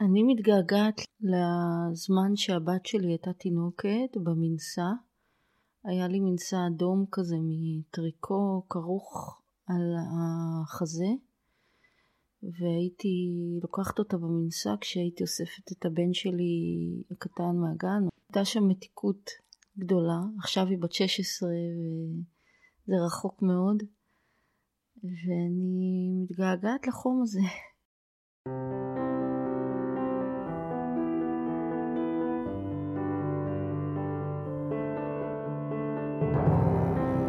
אני מתגעגעת לזמן שהבת שלי הייתה תינוקת במנסה. היה לי מנסה אדום כזה מטריקו כרוך על החזה, והייתי לוקחת אותה במנסה כשהייתי אוספת את הבן שלי הקטן מהגן. הייתה שם מתיקות גדולה, עכשיו היא בת 16 וזה רחוק מאוד, ואני מתגעגעת לחום הזה.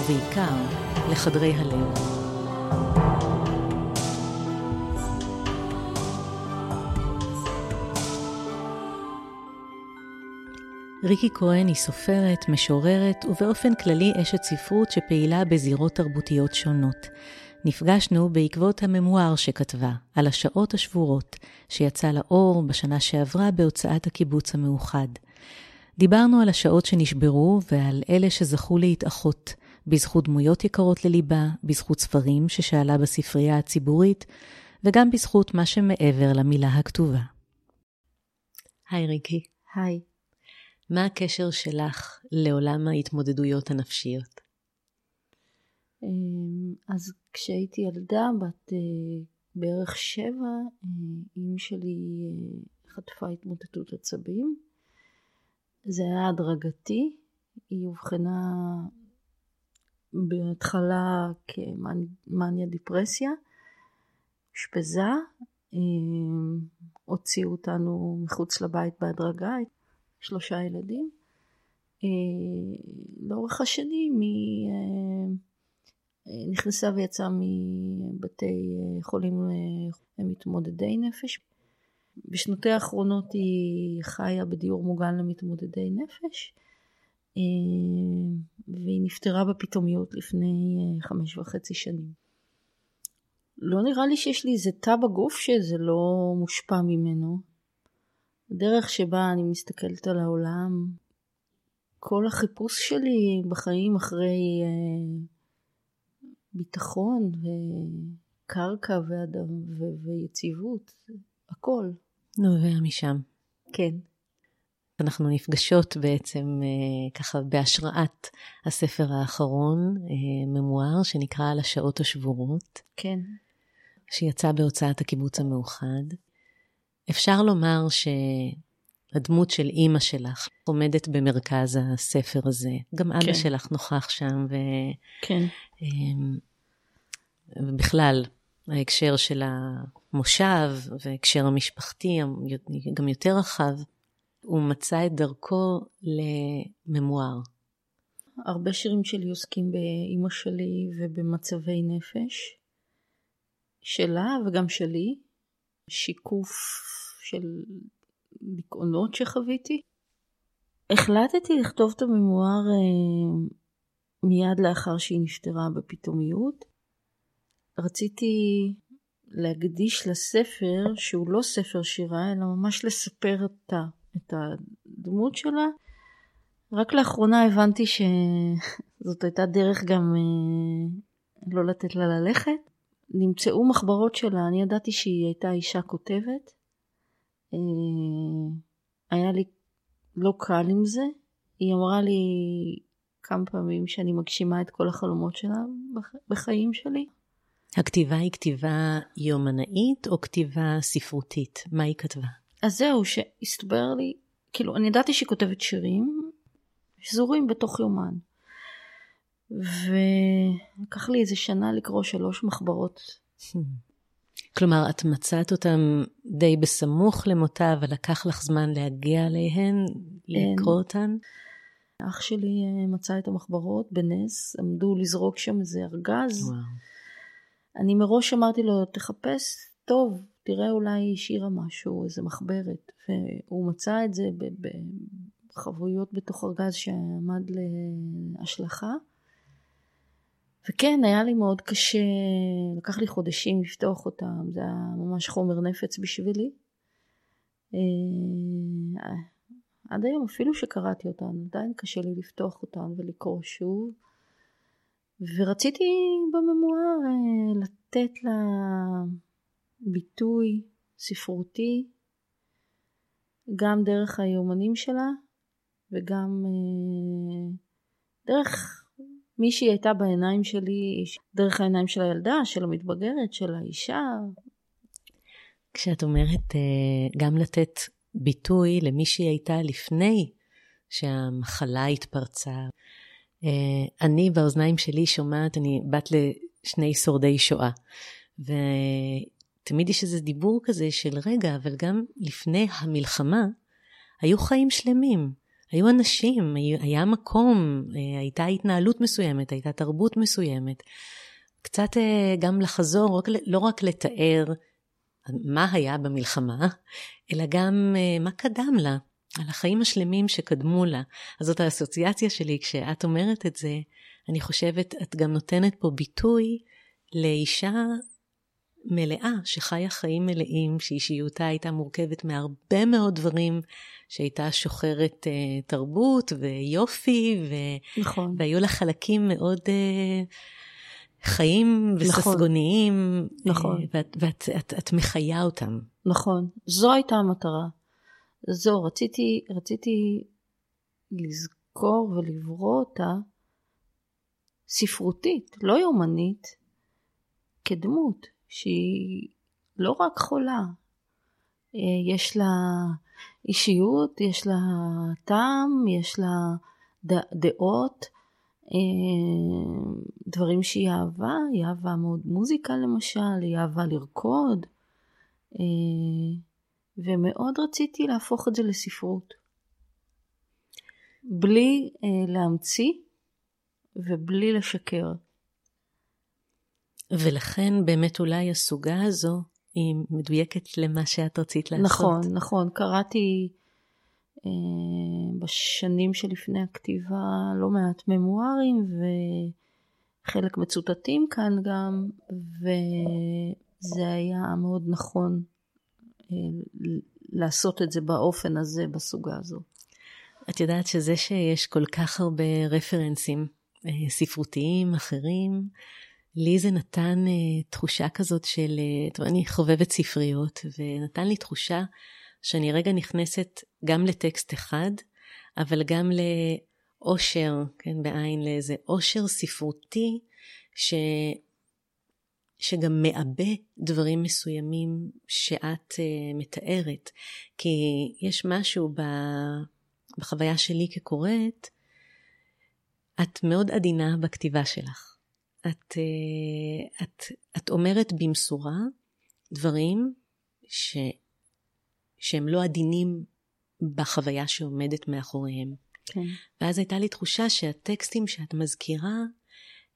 ובעיקר לחדרי הלב. ריקי כהן היא סופרת, משוררת ובאופן כללי אשת ספרות שפעילה בזירות תרבותיות שונות. נפגשנו בעקבות הממואר שכתבה, על השעות השבורות, שיצא לאור בשנה שעברה בהוצאת הקיבוץ המאוחד. דיברנו על השעות שנשברו ועל אלה שזכו להתאחות, בזכות דמויות יקרות לליבה, בזכות ספרים ששאלה בספרייה הציבורית, וגם בזכות מה שמעבר למילה הכתובה. היי ריקי. היי. מה הקשר שלך לעולם ההתמודדויות הנפשיות? אמ, אז כשהייתי ילדה, בת אה, בערך שבע, אימא אה, שלי אה, חטפה התמוטטות עצבים. זה היה הדרגתי, היא אובחנה בהתחלה כמאניה דיפרסיה, אושפזה, הוציאו אותנו מחוץ לבית בהדרגה, שלושה ילדים. לאורך השנים היא נכנסה ויצאה מבתי חולים מתמודדי נפש. בשנותיה האחרונות היא חיה בדיור מוגן למתמודדי נפש, והיא נפטרה בפתאומיות לפני חמש וחצי שנים. לא נראה לי שיש לי איזה תא בגוף שזה לא מושפע ממנו. הדרך שבה אני מסתכלת על העולם, כל החיפוש שלי בחיים אחרי אה, ביטחון וקרקע ואדם ו- ויציבות, הכל. נובע משם. כן. אנחנו נפגשות בעצם אה, ככה בהשראת הספר האחרון, אה, ממואר, שנקרא על השעות השבורות. כן. שיצא בהוצאת הקיבוץ המאוחד. אפשר לומר שהדמות של אימא שלך עומדת במרכז הספר הזה. גם אבא כן. שלך נוכח שם, ו... כן. אמ, ובכלל, ההקשר של המושב וההקשר המשפחתי, גם יותר רחב, הוא מצא את דרכו לממואר. הרבה שירים שלי עוסקים באימא שלי ובמצבי נפש שלה וגם שלי. שיקוף של דיכאונות שחוויתי. החלטתי לכתוב את הממואר אה, מיד לאחר שהיא נפטרה בפתאומיות. רציתי להקדיש לספר, שהוא לא ספר שירה, אלא ממש לספר את, את הדמות שלה. רק לאחרונה הבנתי שזאת הייתה דרך גם אה, לא לתת לה ללכת. נמצאו מחברות שלה, אני ידעתי שהיא הייתה אישה כותבת. אה, היה לי לא קל עם זה. היא אמרה לי כמה פעמים שאני מגשימה את כל החלומות שלה בחיים שלי. הכתיבה היא כתיבה יומנאית או כתיבה ספרותית? מה היא כתבה? אז זהו, שהסתבר לי, כאילו, אני ידעתי שהיא כותבת שירים שזורים בתוך יומן. ולקח לי איזה שנה לקרוא שלוש מחברות. כלומר, את מצאת אותם די בסמוך למותה, אבל לקח לך זמן להגיע אליהן, לקרוא אותן? אח שלי אה, מצא את המחברות בנס, עמדו לזרוק שם איזה ארגז. וואו. אני מראש אמרתי לו, תחפש טוב, תראה אולי היא השאירה משהו, איזה מחברת, והוא מצא את זה בחבויות בתוך ארגז שעמד להשלכה. וכן, היה לי מאוד קשה, לקח לי חודשים לפתוח אותם, זה היה ממש חומר נפץ בשבילי. אה, עד היום אפילו שקראתי אותן, עדיין קשה לי לפתוח אותן ולקרוא שוב. ורציתי בממואר אה, לתת לה ביטוי ספרותי, גם דרך היומנים שלה וגם אה, דרך מי שהיא הייתה בעיניים שלי, דרך העיניים של הילדה, של המתבגרת, של האישה. כשאת אומרת אה, גם לתת ביטוי למי שהיא הייתה לפני שהמחלה התפרצה, אה, אני באוזניים שלי שומעת, אני בת לשני שורדי שואה, ותמיד יש איזה דיבור כזה של רגע, אבל גם לפני המלחמה היו חיים שלמים. היו אנשים, היה מקום, אה, הייתה התנהלות מסוימת, הייתה תרבות מסוימת. קצת אה, גם לחזור, לא רק לתאר מה היה במלחמה, אלא גם אה, מה קדם לה, על החיים השלמים שקדמו לה. אז זאת האסוציאציה שלי, כשאת אומרת את זה, אני חושבת, את גם נותנת פה ביטוי לאישה מלאה, שחיה חיים מלאים, שאישיותה הייתה מורכבת מהרבה מאוד דברים, שהייתה שוחרת uh, תרבות ויופי, ו... נכון. והיו לה חלקים מאוד uh, חיים. וססגוניים, נכון. Uh, ואת, ואת את, את מחיה אותם. נכון, זו הייתה המטרה. זו, רציתי, רציתי לזכור ולברוא אותה ספרותית, לא יומנית, כדמות. שהיא לא רק חולה, אה, יש לה אישיות, יש לה טעם, יש לה דעות, אה, דברים שהיא אהבה, היא אהבה מאוד מוזיקה למשל, היא אהבה לרקוד, אה, ומאוד רציתי להפוך את זה לספרות. בלי להמציא ובלי לשקר. ולכן באמת אולי הסוגה הזו היא מדויקת למה שאת רצית לעשות. נכון, נכון. קראתי אה, בשנים שלפני הכתיבה לא מעט ממוארים וחלק מצוטטים כאן גם, וזה היה מאוד נכון אה, לעשות את זה באופן הזה, בסוגה הזו. את יודעת שזה שיש כל כך הרבה רפרנסים אה, ספרותיים אחרים, לי זה נתן uh, תחושה כזאת של, uh, אני חובבת ספריות, ונתן לי תחושה שאני רגע נכנסת גם לטקסט אחד, אבל גם לאושר, כן, בעין, לאיזה אושר ספרותי, ש... שגם מעבה דברים מסוימים שאת uh, מתארת. כי יש משהו ב... בחוויה שלי כקוראת, את מאוד עדינה בכתיבה שלך. את, אה, את, את אומרת במשורה דברים ש, שהם לא עדינים בחוויה שעומדת מאחוריהם. כן. ואז הייתה לי תחושה שהטקסטים שאת מזכירה,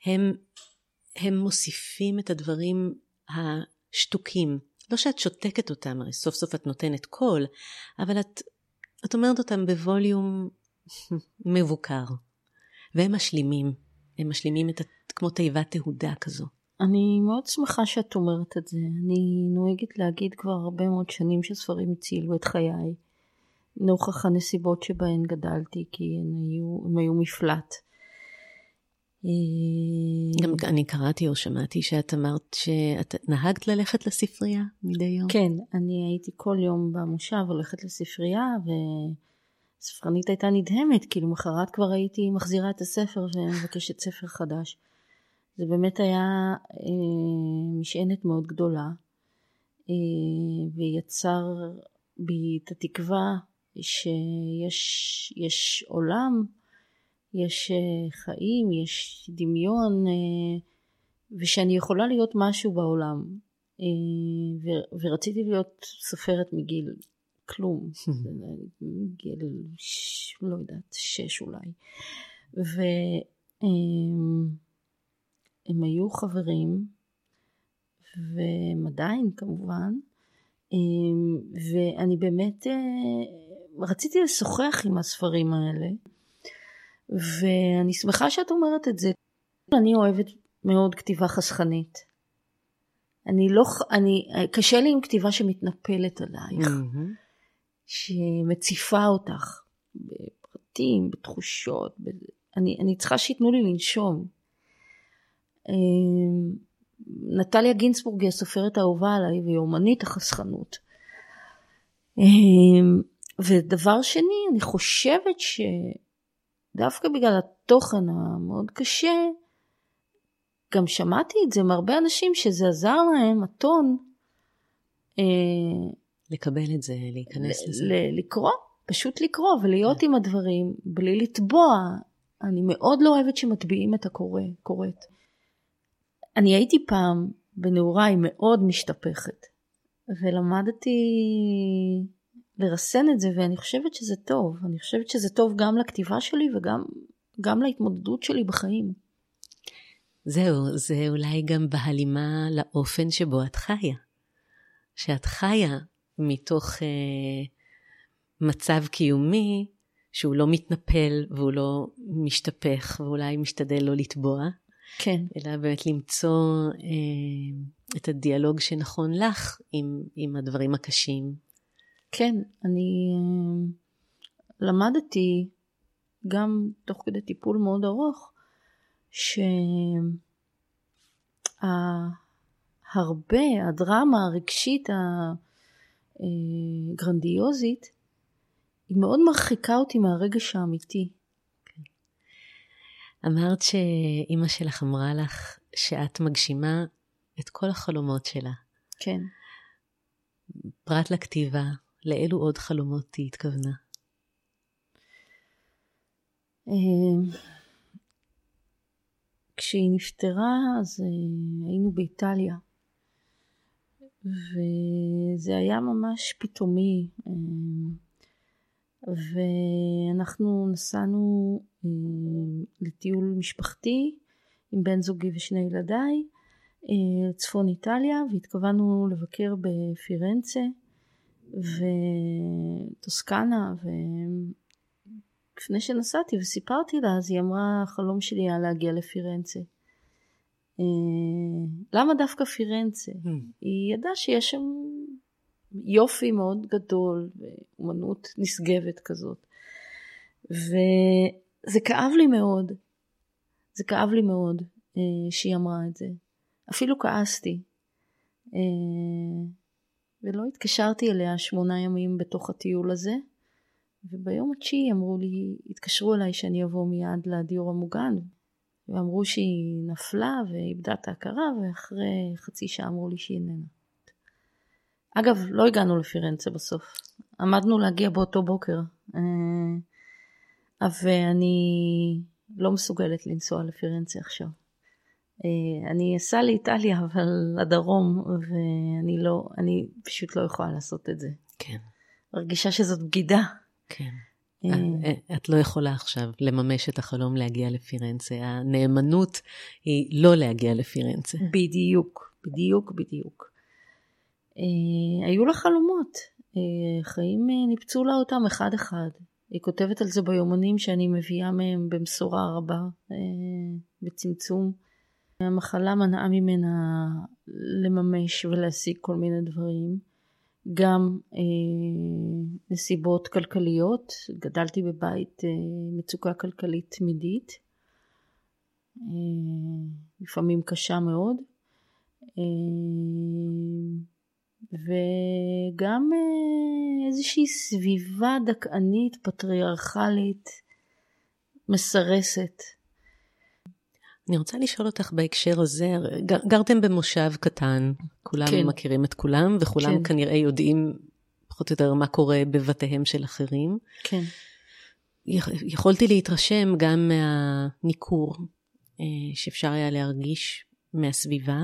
הם, הם מוסיפים את הדברים השתוקים. לא שאת שותקת אותם, הרי סוף סוף את נותנת קול, אבל את, את אומרת אותם בווליום מבוקר. והם משלימים, הם משלימים את, כמו תיבת תהודה כזו. אני מאוד שמחה שאת אומרת את זה. אני נוהגת להגיד כבר הרבה מאוד שנים שספרים הצילו את חיי, נוכח הנסיבות שבהן גדלתי, כי הם היו, הם היו מפלט. אה, גם אני קראתי או שמעתי שאת אמרת שאת נהגת ללכת לספרייה מדי יום. כן, אני הייתי כל יום במושב הולכת לספרייה, וספרנית הייתה נדהמת, כאילו מחרת כבר הייתי מחזירה את הספר ומבקשת ספר חדש. זה באמת היה אה, משענת מאוד גדולה, אה, ויצר בי את התקווה שיש יש עולם, יש אה, חיים, יש דמיון, ושאני יכולה להיות משהו בעולם. ורציתי להיות סופרת מגיל כלום, מגיל, לא יודעת, שש אולי. ו... אה, הם היו חברים, והם עדיין כמובן, ואני באמת רציתי לשוחח עם הספרים האלה, ואני שמחה שאת אומרת את זה. אני אוהבת מאוד כתיבה חסכנית. אני לא, אני, קשה לי עם כתיבה שמתנפלת עלייך, mm-hmm. שמציפה אותך בפרטים, בתחושות. ב... אני, אני צריכה שייתנו לי לנשום. אמ, נטליה גינסבורג היא הסופרת האהובה עליי והיא אומנית החסכנות. אמ, ודבר שני, אני חושבת שדווקא בגלל התוכן המאוד קשה, גם שמעתי את זה מהרבה אנשים שזה עזר להם, הטון. אה, לקבל את זה, להיכנס לזה. לקרוא, פשוט לקרוא ולהיות כן. עם הדברים בלי לטבוע. אני מאוד לא אוהבת שמטביעים את הקורא, קוראת. אני הייתי פעם בנעוריי מאוד משתפכת, ולמדתי לרסן את זה, ואני חושבת שזה טוב. אני חושבת שזה טוב גם לכתיבה שלי וגם להתמודדות שלי בחיים. זהו, זה אולי גם בהלימה לאופן שבו את חיה. שאת חיה מתוך אה, מצב קיומי שהוא לא מתנפל והוא לא משתפך ואולי משתדל לא לטבוע. כן. אלא באמת למצוא אה, את הדיאלוג שנכון לך עם, עם הדברים הקשים. כן, אני אה, למדתי גם תוך כדי טיפול מאוד ארוך, שהרבה, הדרמה הרגשית הגרנדיוזית, היא מאוד מרחיקה אותי מהרגש האמיתי. אמרת שאימא שלך אמרה לך שאת מגשימה את כל החלומות שלה. כן. פרט לכתיבה, לאילו עוד חלומות היא התכוונה? אה, כשהיא נפטרה אז אה, היינו באיטליה וזה היה ממש פתאומי אה, ואנחנו נסענו לטיול משפחתי עם בן זוגי ושני ילדיי לצפון איטליה והתכוונו לבקר בפירנצה וטוסקנה לפני שנסעתי וסיפרתי לה, אז היא אמרה, החלום שלי היה להגיע לפירנצה. אה, למה דווקא פירנצה? Mm. היא ידעה שיש שם יופי מאוד גדול, ואומנות נשגבת כזאת. וזה כאב לי מאוד, זה כאב לי מאוד אה, שהיא אמרה את זה. אפילו כעסתי. אה, ולא התקשרתי אליה שמונה ימים בתוך הטיול הזה. וביום התשיעי אמרו לי, התקשרו אליי שאני אבוא מיד לדיור המוגן, ואמרו שהיא נפלה ואיבדה את ההכרה, ואחרי חצי שעה אמרו לי שהיא איננה. אגב, לא הגענו לפירנצה בסוף. עמדנו להגיע באותו בוקר. ואני לא מסוגלת לנסוע לפירנצה עכשיו. אה, אני אסע לאיטליה, אבל לדרום, ואני לא, אני פשוט לא יכולה לעשות את זה. כן. מרגישה שזאת בגידה. כן. אה. אה, את לא יכולה עכשיו לממש את החלום להגיע לפירנצה. הנאמנות היא לא להגיע לפירנצה. בדיוק, בדיוק, בדיוק. היו לה חלומות, חיים ניפצו לה אותם אחד-אחד. היא כותבת על זה ביומנים שאני מביאה מהם במשורה רבה, בצמצום. המחלה מנעה ממנה לממש ולהשיג כל מיני דברים. גם אה, נסיבות כלכליות, גדלתי בבית אה, מצוקה כלכלית תמידית, אה, לפעמים קשה מאוד, אה, וגם אה, איזושהי סביבה דכאנית, פטריארכלית, מסרסת. אני רוצה לשאול אותך בהקשר הזה, גרתם במושב קטן, כולם כן. מכירים את כולם, וכולם כן. כנראה יודעים פחות או יותר מה קורה בבתיהם של אחרים. כן. יכולתי להתרשם גם מהניכור אה, שאפשר היה להרגיש מהסביבה,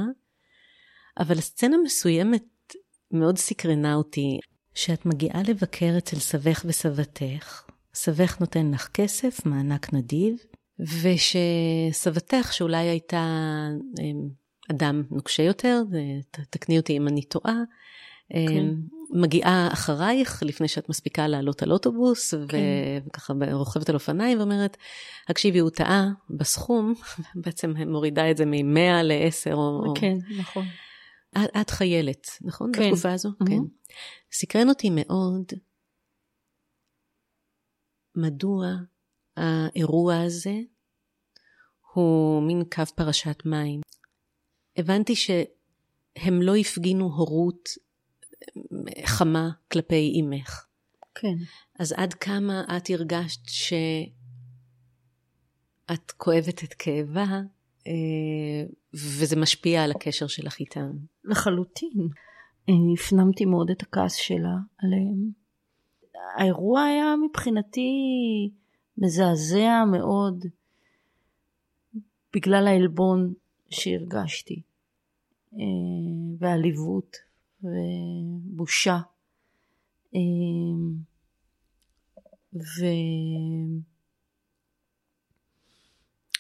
אבל הסצנה מסוימת מאוד סקרנה אותי, שאת מגיעה לבקר אצל סבך וסבתך, סבך נותן לך כסף, מענק נדיב, ושסבתך, שאולי הייתה אמ, אדם נוקשה יותר, תקני אותי אם אני טועה, כן. מגיעה אחרייך לפני שאת מספיקה לעלות על אוטובוס, כן. וככה רוכבת על אופניים ואומרת, תקשיבי, הוא טעה בסכום, בעצם מורידה את זה מ-100 ל-10 או... כן, נכון. את, את חיילת, נכון? כן. בתקופה הזו? Mm-hmm. כן. סקרן אותי מאוד מדוע האירוע הזה הוא מין קו פרשת מים. הבנתי שהם לא הפגינו הורות חמה כלפי אימך. כן. אז עד כמה את הרגשת שאת כואבת את כאבה, אה, וזה משפיע על הקשר שלך איתם? לחלוטין. אה, הפנמתי מאוד את הכעס שלה עליהם. האירוע היה מבחינתי מזעזע מאוד בגלל העלבון שהרגשתי, אה, ועליבות ובושה. אה,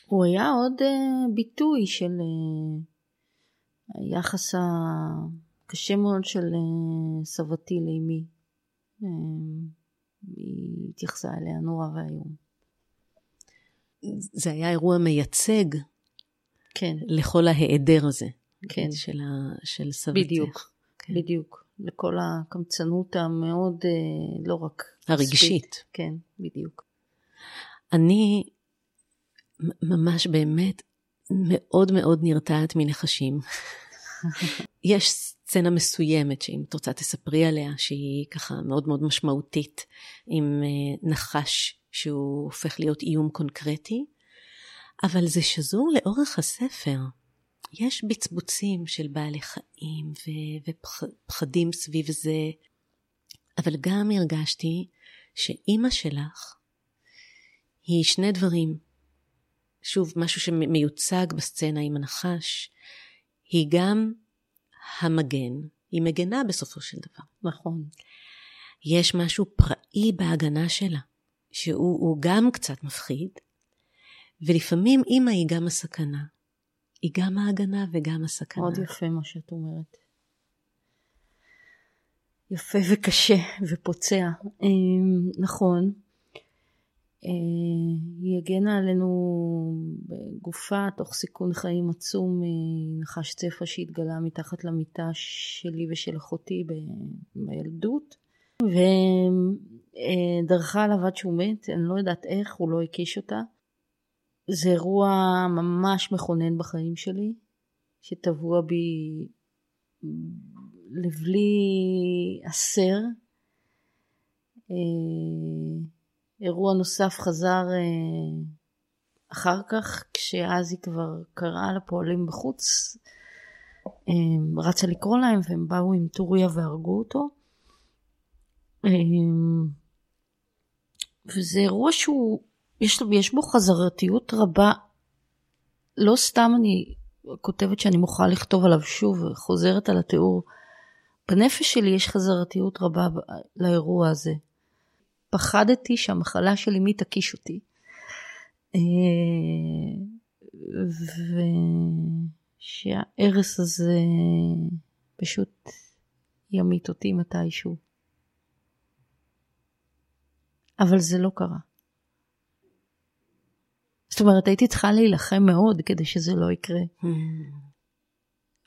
והוא היה עוד אה, ביטוי של היחס הקשה מאוד של סבתי לאמי. היא התייחסה אליה נורא ואיום. זה היה אירוע מייצג כן. לכל ההיעדר הזה. כן. של, ה, של סבתך. בדיוק, כן. בדיוק. לכל הקמצנות המאוד, אה, לא רק... הרגשית. ספית. כן, בדיוק. אני ממש באמת מאוד מאוד נרתעת מנחשים. יש סצנה מסוימת שאם את רוצה תספרי עליה, שהיא ככה מאוד מאוד משמעותית, עם אה, נחש שהוא הופך להיות איום קונקרטי, אבל זה שזור לאורך הספר. יש בצבוצים של בעלי חיים ו- ופחדים סביב זה, אבל גם הרגשתי שאימא שלך היא שני דברים. שוב, משהו שמיוצג בסצנה עם הנחש, היא גם המגן, היא מגנה בסופו של דבר. נכון. יש משהו פראי בהגנה שלה, שהוא גם קצת מפחיד, ולפעמים אימא היא גם הסכנה. היא גם ההגנה וגם הסכנה. מאוד יפה מה שאת אומרת. יפה וקשה ופוצע. אמ, נכון. אה, היא הגנה עלינו בגופה תוך סיכון חיים עצום מנחש צפה שהתגלה מתחת למיטה שלי ושל אחותי בילדות ודרכה עליו עד שהוא מת, אני לא יודעת איך, הוא לא הקיש אותה. זה אירוע ממש מכונן בחיים שלי, שטבוע בי לבלי הסר. אה, אירוע נוסף חזר אה, אחר כך, כשאז היא כבר קראה לפועלים בחוץ, אה, רצה לקרוא להם והם באו עם טוריה והרגו אותו. וזה אירוע שהוא יש, יש בו חזרתיות רבה. לא סתם אני כותבת שאני מוכרחה לכתוב עליו שוב וחוזרת על התיאור. בנפש שלי יש חזרתיות רבה לאירוע הזה. פחדתי שהמחלה של אמי תקיש אותי. אה, ושההרס הזה פשוט ימית אותי מתישהו. אבל זה לא קרה. זאת אומרת, הייתי צריכה להילחם מאוד כדי שזה לא יקרה.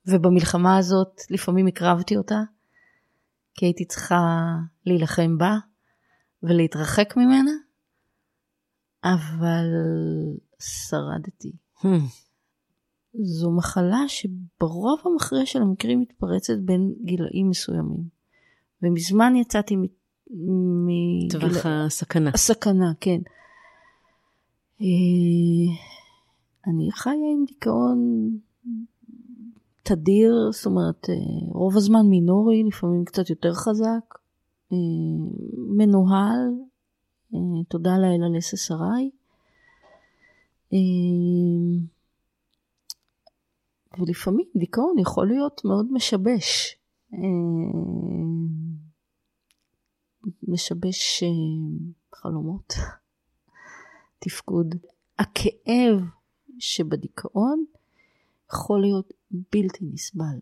ובמלחמה הזאת לפעמים הקרבתי אותה, כי הייתי צריכה להילחם בה ולהתרחק ממנה, אבל שרדתי. Hmm. זו מחלה שברוב המכריע של המקרים מתפרצת בין גילאים מסוימים. ומזמן יצאתי מ... טווח הסכנה. הסכנה, כן. אה, אני חיה עם דיכאון תדיר, זאת אומרת, אה, רוב הזמן מינורי, לפעמים קצת יותר חזק, מנוהל, תודה לאל על SSRI. ולפעמים דיכאון יכול להיות מאוד משבש. משבש חלומות. תפקוד. הכאב שבדיכאון יכול להיות בלתי נסבל.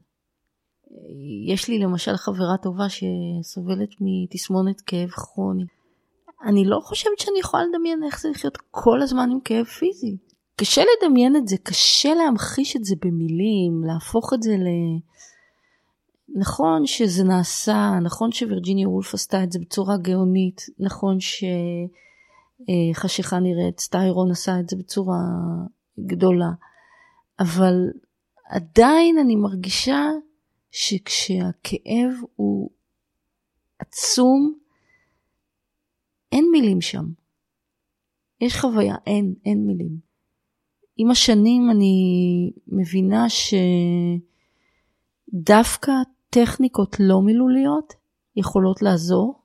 יש לי למשל חברה טובה שסובלת מתסמונת כאב כרוני. אני לא חושבת שאני יכולה לדמיין איך זה לחיות כל הזמן עם כאב פיזי. קשה לדמיין את זה, קשה להמחיש את זה במילים, להפוך את זה ל... נכון שזה נעשה, נכון שווירג'יניה וולף עשתה את זה בצורה גאונית, נכון שחשיכה נראית, סטיירון עשה את זה בצורה גדולה, אבל עדיין אני מרגישה שכשהכאב הוא עצום, אין מילים שם. יש חוויה, אין, אין מילים. עם השנים אני מבינה שדווקא טכניקות לא מילוליות יכולות לעזור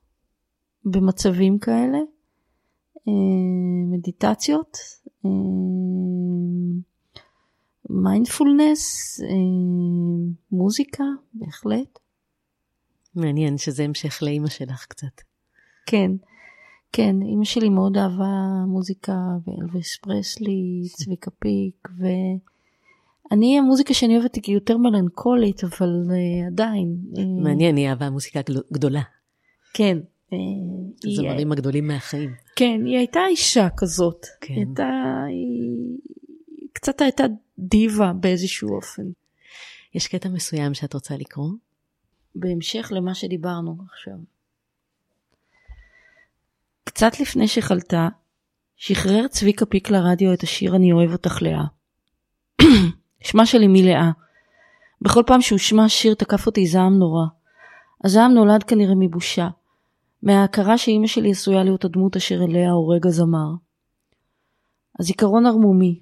במצבים כאלה. אה, מדיטציות, מיינדפולנס, אה, אה, מוזיקה, בהחלט. מעניין שזה המשך לאימא שלך קצת. כן, כן, אימא שלי מאוד אהבה מוזיקה ואלוויס פרסלי, צביקה פיק, ואני המוזיקה שאני אוהבת היא יותר מלנכולית, אבל uh, עדיין. מעניין, היא אהבה מוזיקה גדולה. כן. זמרים הגדולים מהחיים. כן, היא הייתה אישה כזאת. כן. הייתה, היא קצת הייתה דיבה באיזשהו אופן. יש קטע מסוים שאת רוצה לקרוא? בהמשך למה שדיברנו עכשיו. קצת לפני שחלתה, שחרר צביקה פיק לרדיו את השיר "אני אוהב אותך לאה". שמה של אמי לאה. בכל פעם שהושמע שיר תקף אותי זעם נורא. הזעם נולד כנראה מבושה, מההכרה שאימא שלי עשויה להיות הדמות אשר אליה הורג הזמר. הזיכרון ערמומי.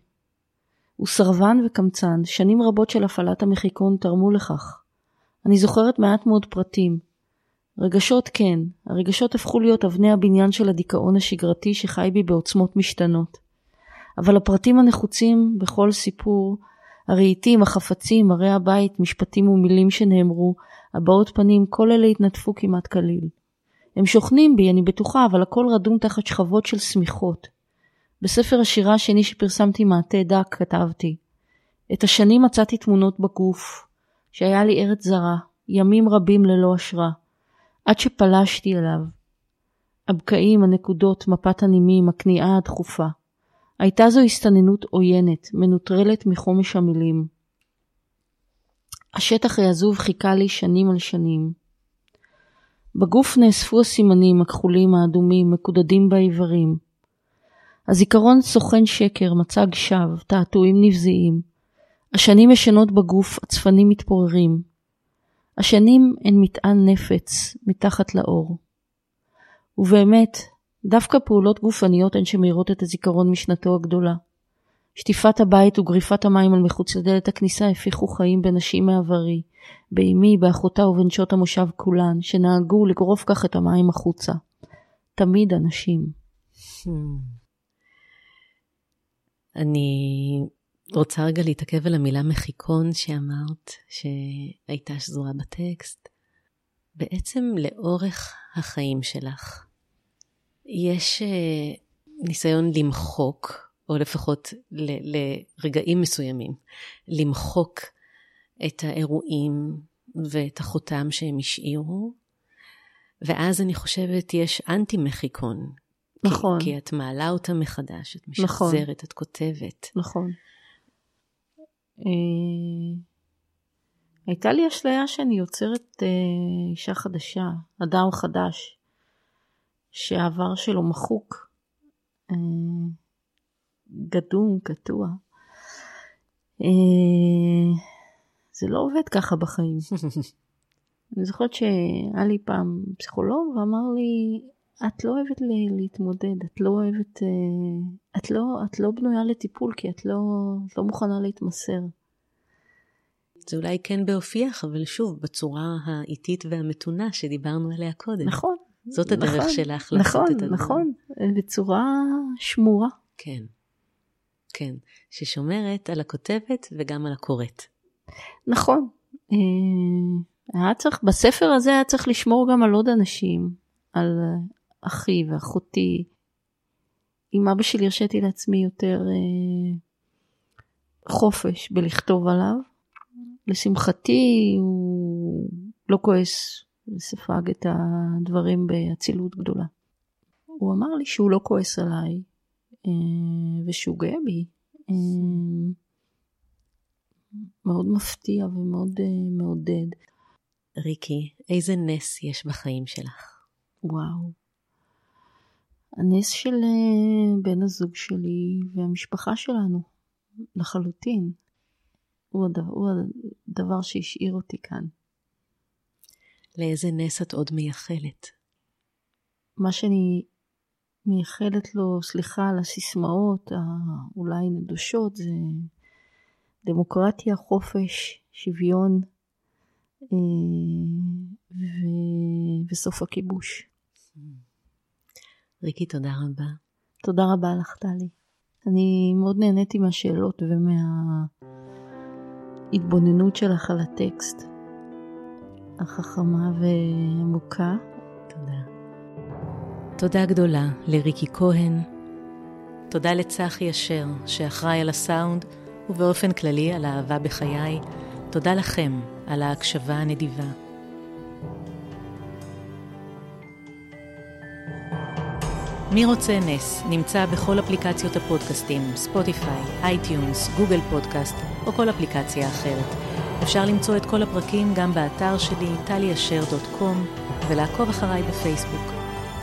הוא סרבן וקמצן, שנים רבות של הפעלת המחיקון תרמו לכך. אני זוכרת מעט מאוד פרטים, רגשות כן, הרגשות הפכו להיות אבני הבניין של הדיכאון השגרתי שחי בי בעוצמות משתנות. אבל הפרטים הנחוצים בכל סיפור, הרהיטים, החפצים, מראה הבית, משפטים ומילים שנאמרו, הבעות פנים, כל אלה התנדפו כמעט כליל. הם שוכנים בי, אני בטוחה, אבל הכל רדום תחת שכבות של שמיכות. בספר השירה השני שפרסמתי מעטה דק כתבתי את השנים מצאתי תמונות בגוף, שהיה לי ארץ זרה, ימים רבים ללא אשרה. עד שפלשתי אליו. הבקעים, הנקודות, מפת הנימים, הכניעה הדחופה. הייתה זו הסתננות עוינת, מנוטרלת מחומש המילים. השטח העזוב חיכה לי שנים על שנים. בגוף נאספו הסימנים, הכחולים, האדומים, מקודדים באיברים. הזיכרון סוכן שקר, מצג שווא, תעתועים נבזיים. השנים ישנות בגוף, הצפנים מתפוררים. השנים הן מטען נפץ מתחת לאור. ובאמת, דווקא פעולות גופניות הן שמאירות את הזיכרון משנתו הגדולה. שטיפת הבית וגריפת המים על מחוץ לדלת הכניסה הפיחו חיים בנשים מעברי, באמי, באחותה ובנשות המושב כולן, שנהגו לגרוף כך את המים החוצה. תמיד אנשים. Hmm. אני רוצה רגע להתעכב על המילה מחיקון שאמרת, שהייתה שזורה בטקסט. בעצם לאורך החיים שלך, יש אה, ניסיון למחוק, או לפחות ל- לרגעים מסוימים, למחוק את האירועים ואת החותם שהם השאירו, ואז אני חושבת יש אנטי מחיקון. נכון. כי, כי את מעלה אותם מחדש, את משחזרת, נכון. את כותבת. נכון. אה, הייתה לי אשליה שאני יוצרת אה, אישה חדשה, אדם חדש, שהעבר שלו מחוק, אה, גדום, קטוע. זה לא עובד ככה בחיים. אני זוכרת שהיה לי פעם פסיכולוג ואמר לי, את לא אוהבת להתמודד, את לא אוהבת, אה, את לא, את לא בנויה לטיפול כי את לא, את לא מוכנה להתמסר. זה אולי כן באופייך, אבל שוב, בצורה האיטית והמתונה שדיברנו עליה קודם. נכון. זאת הדרך נכון, שלך לעשות נכון, את הדברים. נכון, נכון, בצורה שמורה. כן, כן, ששומרת על הכותבת וגם על הקוראת. נכון. אה, היה צריך, בספר הזה היה צריך לשמור גם על עוד אנשים, על אחי ואחותי. עם אבא שלי הרשיתי לעצמי יותר אה, חופש בלכתוב עליו. לשמחתי הוא לא כועס וספג את הדברים באצילות גדולה. הוא אמר לי שהוא לא כועס עליי אה, ושהוא גאה בי. אה, מאוד מפתיע ומאוד אה, מעודד. ריקי, איזה נס יש בחיים שלך? וואו. הנס של אה, בן הזוג שלי והמשפחה שלנו, לחלוטין. הוא הדבר, הוא הדבר שהשאיר אותי כאן. לאיזה נס את עוד מייחלת? מה שאני מייחלת לו, סליחה על הסיסמאות האולי נדושות, זה דמוקרטיה, חופש, שוויון אה, ו... וסוף הכיבוש. ריקי, תודה רבה. תודה רבה לך, טלי. אני מאוד נהניתי מהשאלות ומההתבוננות שלך על הטקסט. החכמה ועמוקה. תודה. תודה גדולה לריקי כהן. תודה לצחי אשר, שאחראי על הסאונד, ובאופן כללי על האהבה בחיי. תודה לכם על ההקשבה הנדיבה. מי רוצה נס נמצא בכל אפליקציות הפודקאסטים, ספוטיפיי, אייטיונז, גוגל פודקאסט או כל אפליקציה אחרת. אפשר למצוא את כל הפרקים גם באתר שלי, טליאשר.קום, ולעקוב אחריי בפייסבוק.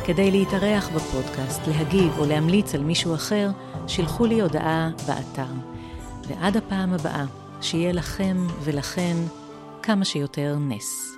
כדי להתארח בפודקאסט, להגיב או להמליץ על מישהו אחר, שילחו לי הודעה באתר. ועד הפעם הבאה, שיהיה לכם ולכן כמה שיותר נס.